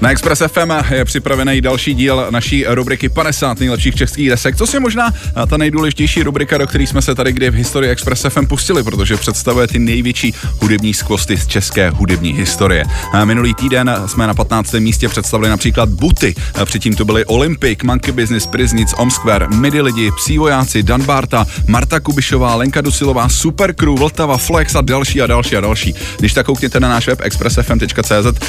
Na Express FM je připravený další díl naší rubriky 50 nejlepších českých desek, což je možná ta nejdůležitější rubrika, do které jsme se tady kdy v historii Express FM pustili, protože představuje ty největší hudební skvosty z české hudební historie. Minulý týden jsme na 15. místě představili například Buty, předtím to byly Olympic, Monkey Business, Priznic, Omsquare, Midi lidi, Psí vojáci, Dan Barta, Marta Kubišová, Lenka Dusilová, Super Crew, Vltava, Flex a další a další a další. Když tak koukněte na náš web expressfm.cz,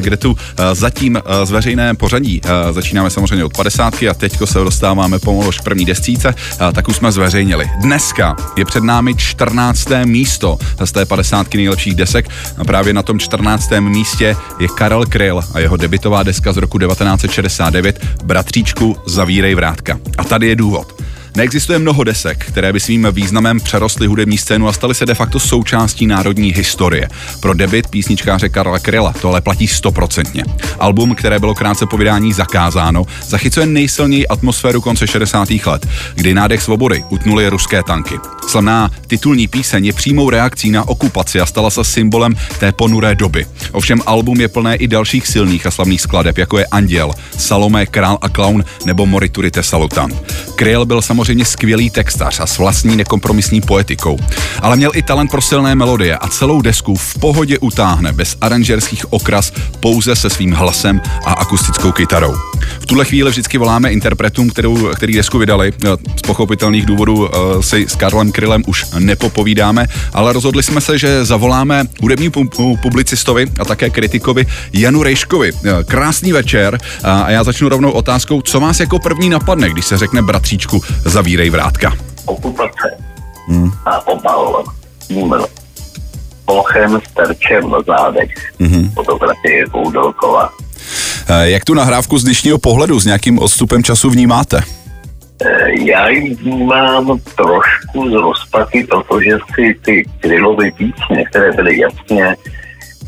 kde tu zatím zatím uh, z veřejné pořadí. Uh, začínáme samozřejmě od 50 a teďko se dostáváme pomalu už první desíce, uh, tak už jsme zveřejnili. Dneska je před námi 14. místo z té 50 nejlepších desek a právě na tom 14. místě je Karel Kryl a jeho debitová deska z roku 1969 Bratříčku Zavírej vrátka. A tady je důvod. Neexistuje mnoho desek, které by svým významem přerostly hudební scénu a staly se de facto součástí národní historie. Pro debit písničkáře Karla Kryla to ale platí stoprocentně. Album, které bylo krátce po vydání zakázáno, zachycuje nejsilněji atmosféru konce 60. let, kdy nádech svobody utnuli ruské tanky. Slavná titulní píseň je přímou reakcí na okupaci a stala se symbolem té ponuré doby. Ovšem album je plné i dalších silných a slavných skladeb, jako je Anděl, Salomé, Král a Clown nebo Moriturite Salutant. Kryl byl samozřejmě samozřejmě skvělý textař a s vlastní nekompromisní poetikou. Ale měl i talent pro silné melodie a celou desku v pohodě utáhne bez aranžerských okras pouze se svým hlasem a akustickou kytarou. V tuhle chvíli vždycky voláme interpretům, kterou, který desku vydali. Eh, z pochopitelných důvodů uh, si s Karlem Krylem už nepopovídáme, ale rozhodli jsme se, že zavoláme hudební publicistovi a také kritikovi Janu Rejškovi. Eh, krásný večer a já začnu rovnou otázkou, co vás jako první napadne, když se řekne bratříčku zavírej vrátka. Okupace hmm. a obal tím pochem s terčem na zádech. Hmm. Fotografie. Eh, jak tu nahrávku z dnešního pohledu s nějakým odstupem času vnímáte? Eh, já ji mám trošku z rozpaky, protože si ty Krylovy písně, které byly jasně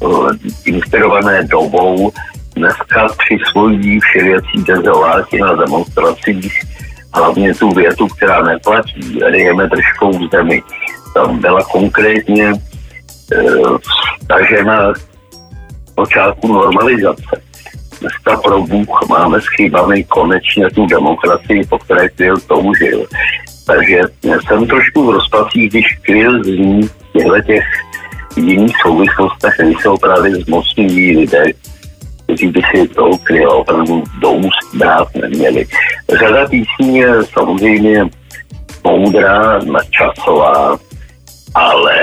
uh, inspirované dobou, dneska přisvojí všelijací dezoláky na demonstracích hlavně tu větu, která neplatí, rijeme držkou v zemi. Tam byla konkrétně e, počátku normalizace. Dneska pro Bůh máme s chybami konečně tu demokracii, po které Kryl toužil. Takže jsem trošku v rozpacích, když Kryl zní těchto těch jiných souvislostech, nejsou právě zmocňují lidé, kteří by si to kryla opravdu do úst brát neměli. Řada písní je samozřejmě moudrá, nadčasová, ale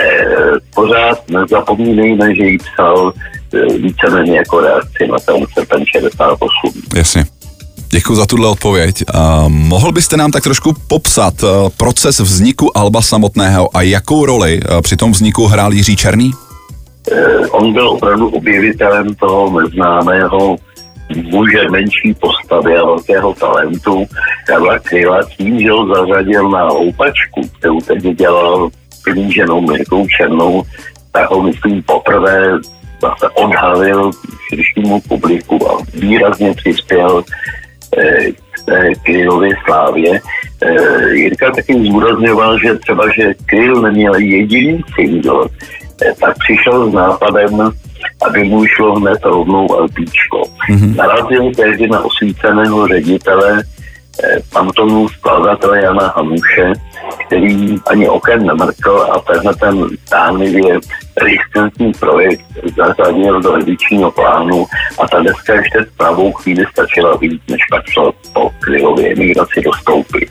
pořád nezapomínejme, že ji psal eh, víceméně jako reakci na ten srpen 68. Jasně. Děkuji za tuhle odpověď. Mohl byste nám tak trošku popsat uh, proces vzniku Alba samotného a jakou roli uh, při tom vzniku hrál Jiří Černý? Eh, on byl opravdu objevitelem toho neznámého muže menší postavy a velkého talentu Karla Kryla tím, že ho zařadil na houpačku, kterou teď dělal ženou Mirkou Černou, tak ho myslím poprvé zase odhalil širšímu publiku a výrazně přispěl eh, k té Krylově slávě. Eh, Jirka taky zdůrazňoval, že třeba, že Kryl neměl jediný single, tak přišel s nápadem, aby mu šlo hned rovnou LPčko. Mm-hmm. Narazil tehdy na osvíceného ředitele eh, Antonu skladatele Jana Hanuše, který ani okem nemrkl a tenhle ten tánlivě riskantní projekt zařadil do edičního plánu a ta deska ještě v pravou chvíli stačila víc, než pak šlo po Krylově emigraci dostoupit.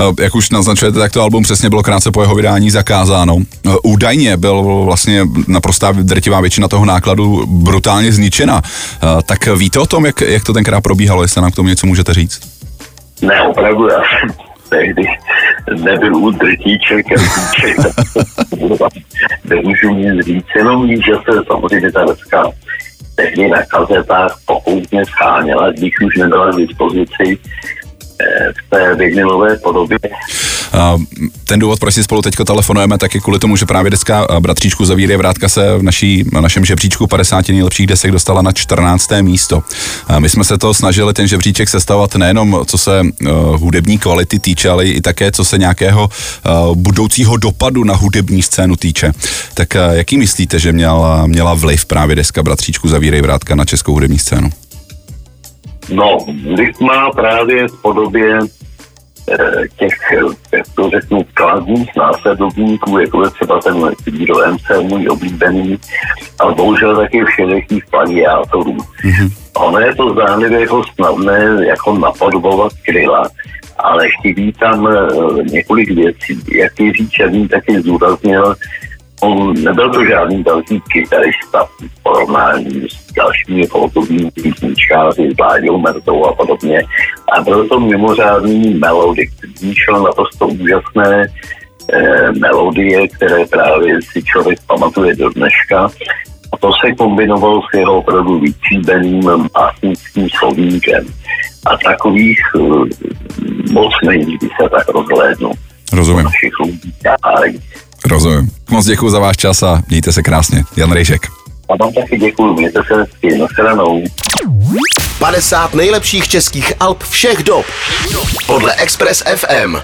Eh, jak už naznačujete, tak to album přesně bylo krátce po jeho vydání zakázáno. Eh, údajně byl vlastně naprostá drtivá většina toho nákladu brutálně zničena. Eh, tak víte o tom, jak, jak to tenkrát probíhalo, jestli nám k tomu něco můžete říct? Ne, opravdu, já jsem tehdy nebyl u drtíček, nemůžu nic říct, jenom víc, že se samozřejmě ta deska tehdy na kazetách pokoutně scháněla, když už nebyla k dispozici v té vinilové podobě. Ten důvod, proč si spolu teď telefonujeme, tak je kvůli tomu, že právě deska Bratříčku zavíry vrátka se v naší, na našem žebříčku 50 nejlepších desek dostala na 14. místo. My jsme se to snažili ten žebříček sestavovat nejenom co se uh, hudební kvality týče, ale i také co se nějakého uh, budoucího dopadu na hudební scénu týče. Tak jaký myslíte, že měla, měla vliv právě deska Bratříčku zavírej vrátka na českou hudební scénu? No, vliv má právě v podobě eh, těch, jak to řeknu, kladních následovníků, jako je třeba ten Kvírovence, můj oblíbený, ale bohužel taky všelijakých plagiátorů. Mm-hmm. Ono je to zdánlivě jako snadné jako napodobovat kryla, ale chybí tam eh, několik věcí. Jak Jiří Černý taky zúraznil, On nebyl to žádný velký kytarista v porovnání s dalšími folkovými písničkáři, Vláďou Mertou a podobně. A byl to mimořádný melody, který šel naprosto úžasné eh, melodie, které právě si člověk pamatuje do dneška. A to se kombinovalo s jeho opravdu vytříbeným básnickým slovníkem. A takových uh, moc není, když se tak rozhlédnu. Rozumím. Rozumím. Moc děkuji za váš čas a mějte se krásně. Jan Rejšek. A vám taky děkuji, mějte se hezky, nashledanou. 50 nejlepších českých alb všech dob podle Express FM.